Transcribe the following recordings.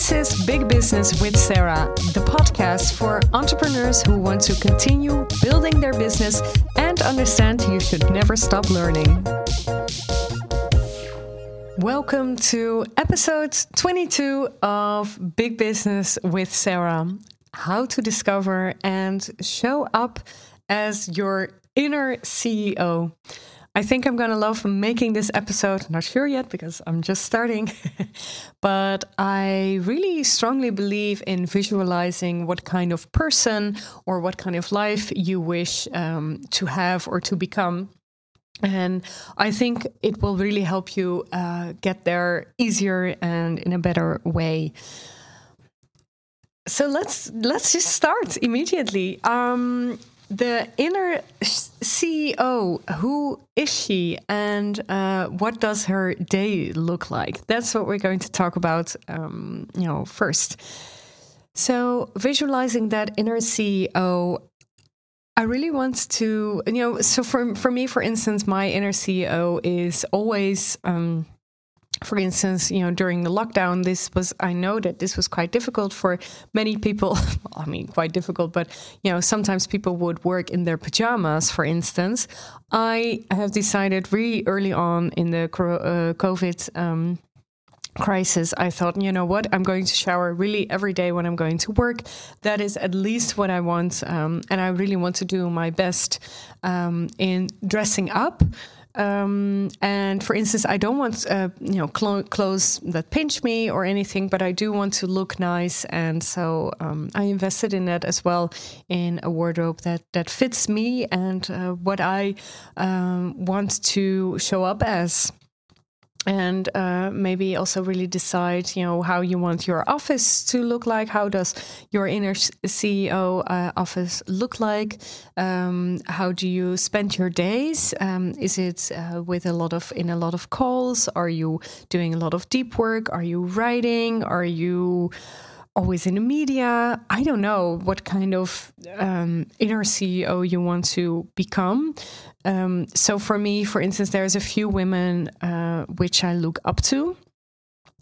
This is Big Business with Sarah, the podcast for entrepreneurs who want to continue building their business and understand you should never stop learning. Welcome to episode 22 of Big Business with Sarah How to discover and show up as your inner CEO. I think I'm going to love making this episode. Not sure yet because I'm just starting. but I really strongly believe in visualizing what kind of person or what kind of life you wish um, to have or to become. And I think it will really help you uh, get there easier and in a better way. So let's let's just start immediately. Um, the inner CEO, who is she and uh, what does her day look like? That's what we're going to talk about, um, you know, first. So, visualizing that inner CEO, I really want to, you know, so for, for me, for instance, my inner CEO is always. Um, for instance, you know, during the lockdown, this was, I know that this was quite difficult for many people. I mean, quite difficult, but, you know, sometimes people would work in their pajamas, for instance. I have decided really early on in the uh, COVID um, crisis, I thought, you know what, I'm going to shower really every day when I'm going to work. That is at least what I want. Um, and I really want to do my best um, in dressing up. Um, and for instance, I don't want uh, you know cl- clothes that pinch me or anything, but I do want to look nice, and so um, I invested in that as well in a wardrobe that that fits me and uh, what I um, want to show up as and uh, maybe also really decide you know how you want your office to look like. How does your inner ceo uh, office look like? Um, how do you spend your days? Um, is it uh, with a lot of in a lot of calls? Are you doing a lot of deep work? Are you writing? Are you always in the media. I don't know what kind of um, inner CEO you want to become. Um, so for me, for instance, there's a few women uh, which I look up to.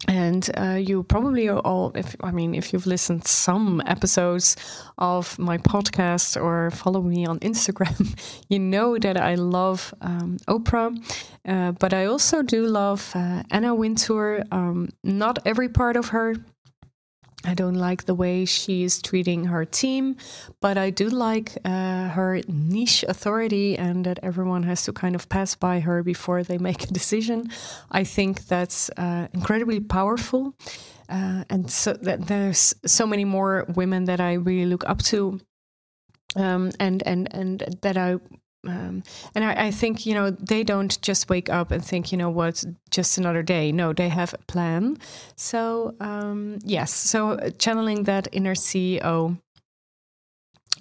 And uh, you probably all, if I mean, if you've listened some episodes of my podcast or follow me on Instagram, you know that I love um, Oprah, uh, but I also do love uh, Anna Wintour. Um, not every part of her I don't like the way she's treating her team, but I do like uh, her niche authority and that everyone has to kind of pass by her before they make a decision. I think that's uh, incredibly powerful. Uh, and so that there's so many more women that I really look up to um, and and and that I um, and I, I, think you know they don't just wake up and think you know what just another day. No they have a plan. So um, yes. So channeling that inner ceo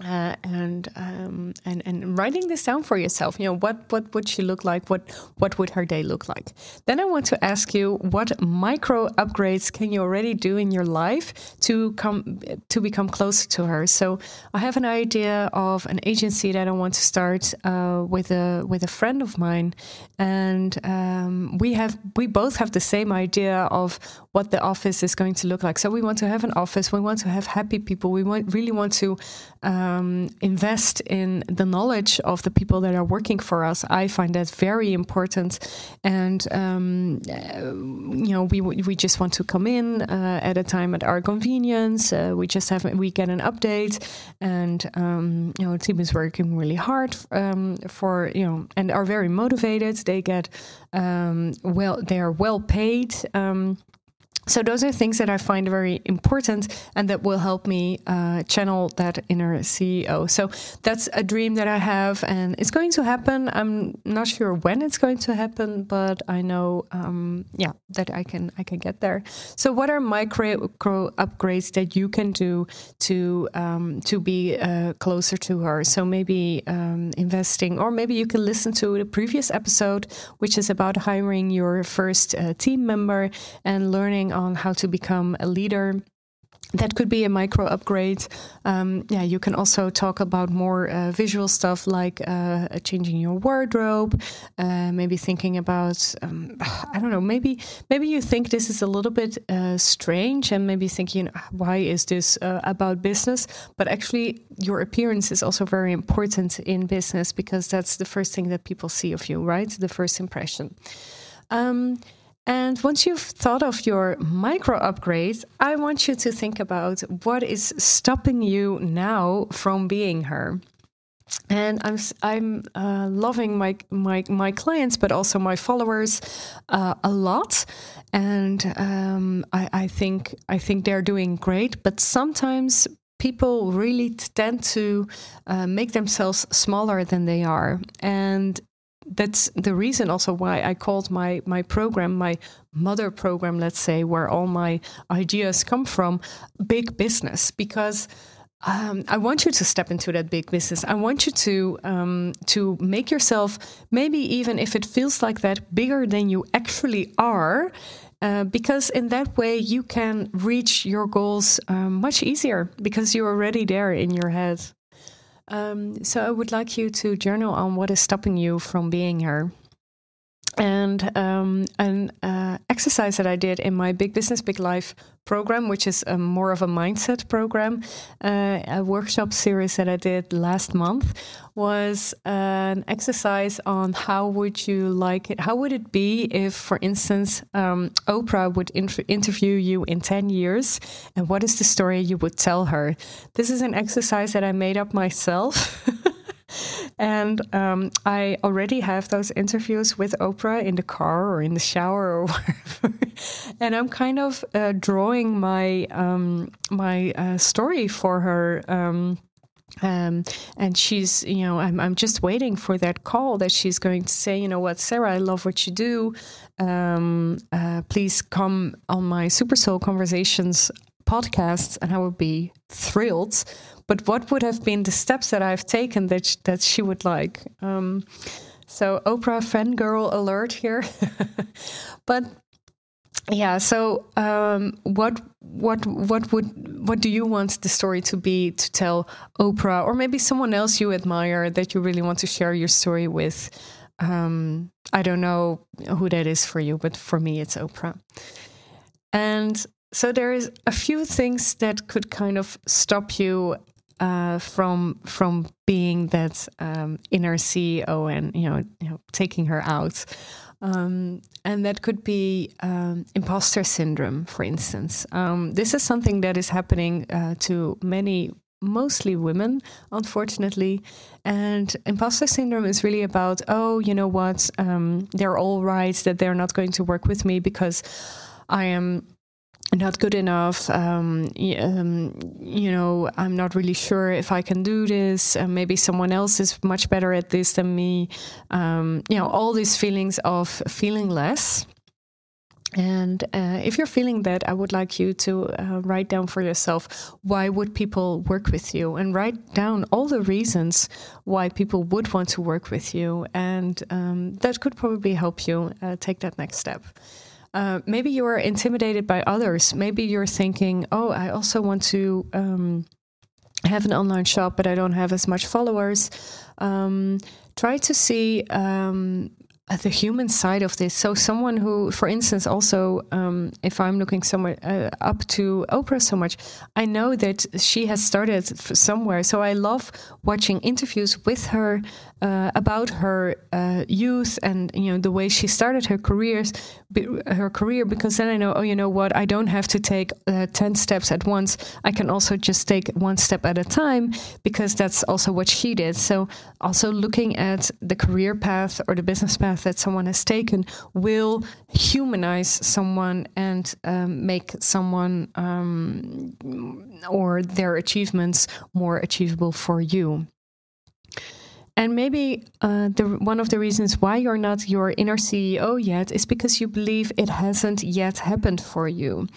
uh, and um, and and writing this down for yourself. You know what what would she look like? What what would her day look like? Then I want to ask you what micro upgrades can you already do in your life to come to become closer to her? So I have an idea of an agency that I want to start uh, with a with a friend of mine, and um, we have we both have the same idea of what the office is going to look like. So we want to have an office. We want to have happy people. We want, really want to. Uh, um, invest in the knowledge of the people that are working for us. I find that very important, and um, uh, you know, we we just want to come in uh, at a time at our convenience. Uh, we just have we get an update, and um, you know, team is working really hard um, for you know, and are very motivated. They get um, well, they are well paid. So those are things that I find very important and that will help me uh, channel that inner CEO. So that's a dream that I have, and it's going to happen. I'm not sure when it's going to happen, but I know, um, yeah, that I can I can get there. So what are micro upgrades that you can do to um, to be uh, closer to her? So maybe um, investing, or maybe you can listen to the previous episode, which is about hiring your first uh, team member and learning on how to become a leader that could be a micro upgrade. Um, yeah, you can also talk about more uh, visual stuff like uh, changing your wardrobe, uh, maybe thinking about um, I don't know, maybe maybe you think this is a little bit uh, strange, and maybe thinking why is this uh, about business? But actually, your appearance is also very important in business because that's the first thing that people see of you, right? The first impression. Um, and once you've thought of your micro upgrade, I want you to think about what is stopping you now from being her. And I'm I'm uh, loving my my my clients, but also my followers uh, a lot, and um, I, I think I think they're doing great. But sometimes people really tend to uh, make themselves smaller than they are, and that's the reason also why I called my my program my mother program let's say where all my ideas come from big business because um, I want you to step into that big business. I want you to um, to make yourself maybe even if it feels like that bigger than you actually are, uh, because in that way you can reach your goals um, much easier because you're already there in your head. Um, so I would like you to journal on what is stopping you from being her. And um, an uh, exercise that I did in my Big Business, Big Life program, which is a, more of a mindset program, uh, a workshop series that I did last month, was an exercise on how would you like it? How would it be if, for instance, um, Oprah would inter- interview you in 10 years? And what is the story you would tell her? This is an exercise that I made up myself. And um, I already have those interviews with Oprah in the car or in the shower or wherever. and I'm kind of uh, drawing my um, my uh, story for her. Um, um, and she's, you know, I'm, I'm just waiting for that call that she's going to say, you know what, Sarah, I love what you do. Um, uh, please come on my Super Soul Conversations podcast, and I would be thrilled but what would have been the steps that I've taken that sh that she would like? Um, so Oprah fangirl alert here, but yeah. So um, what what what would what do you want the story to be to tell Oprah or maybe someone else you admire that you really want to share your story with? Um, I don't know who that is for you, but for me, it's Oprah. And so there is a few things that could kind of stop you uh, from from being that um, inner CEO and you know, you know taking her out. Um, and that could be um, imposter syndrome, for instance. Um, this is something that is happening uh, to many, mostly women, unfortunately. And imposter syndrome is really about, oh, you know what, um, they're all right that they're not going to work with me because I am not good enough. Um, um, you know, I'm not really sure if I can do this. Uh, maybe someone else is much better at this than me. Um, you know, all these feelings of feeling less. And uh, if you're feeling that, I would like you to uh, write down for yourself why would people work with you, and write down all the reasons why people would want to work with you, and um, that could probably help you uh, take that next step. Uh, maybe you are intimidated by others. Maybe you're thinking, oh, I also want to um, have an online shop, but I don't have as much followers. Um, try to see um, the human side of this. So, someone who, for instance, also, um, if I'm looking somewhere uh, up to Oprah so much, I know that she has started somewhere. So, I love watching interviews with her uh, about her uh, youth and you know the way she started her careers, her career. Because then I know, oh, you know what? I don't have to take uh, ten steps at once. I can also just take one step at a time because that's also what she did. So, also looking at the career path or the business path that someone has taken will humanize someone and um, make someone um, or their achievements more achievable for you. And maybe uh, the, one of the reasons why you're not your inner CEO yet is because you believe it hasn't yet happened for you.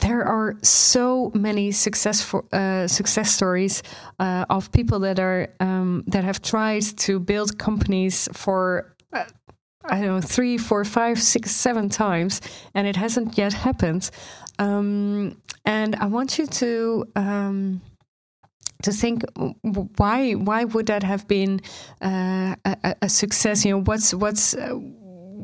There are so many successful uh, success stories uh, of people that are um, that have tried to build companies for uh, I don't know three, four, five, six, seven times, and it hasn't yet happened. Um, and I want you to. Um, to think why why would that have been uh, a, a, success? You know, what's what's uh,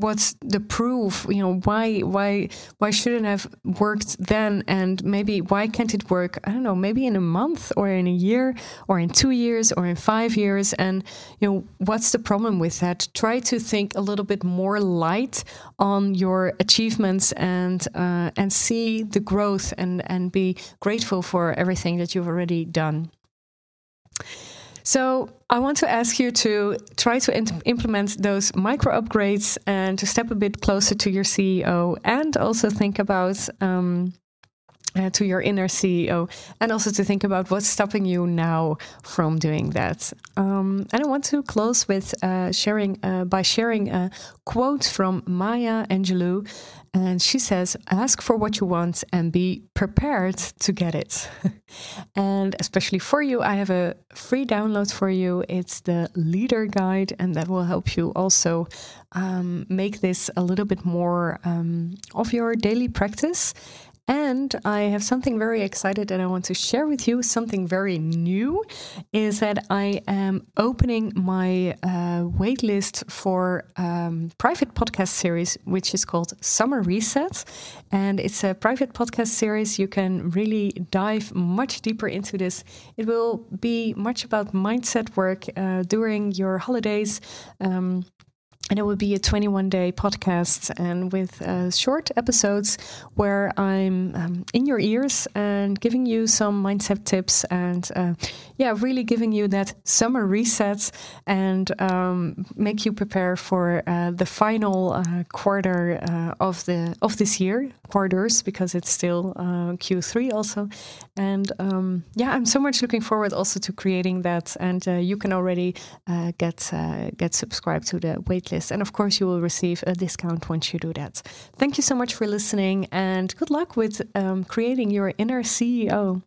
what's the proof? You know why why why shouldn't have worked then? And maybe why can't it work i don't know maybe in a month or in a year or in 2 years or in 5 years? And you know what's the problem with that? Try to think a little bit more light on your achievements and uh, and see the growth and and be grateful for everything that you've already done so I want to ask you to try to implement those micro upgrades and to step a bit closer to your CEO and also think about um, uh, to your inner CEO, and also to think about what's stopping you now from doing that. Um, and I want to close with uh, sharing uh, by sharing a quote from Maya Angelou, and she says, "Ask for what you want and be prepared to get it." and especially for you, I have a free download for you. It's the Leader Guide, and that will help you also um, make this a little bit more um, of your daily practice and I have something very excited that I want to share with you. Something very new is that I am opening my uh, waitlist for um, private podcast series, which is called Summer Reset. And it's a private podcast series. You can really dive much deeper into this. It will be much about mindset work uh, during your holidays. Um, and it will be a 21 day podcast and with uh, short episodes where I'm um, in your ears and giving you some mindset tips and, uh, yeah, really giving you that summer reset and um, make you prepare for uh, the final uh, quarter uh, of the of this year, quarters, because it's still uh, Q3 also. And um, yeah, I'm so much looking forward also to creating that. And you can already get get subscribed to the waitlist and of course, you will receive a discount once you do that. Thank you so much for listening and good luck with um, creating your inner CEO.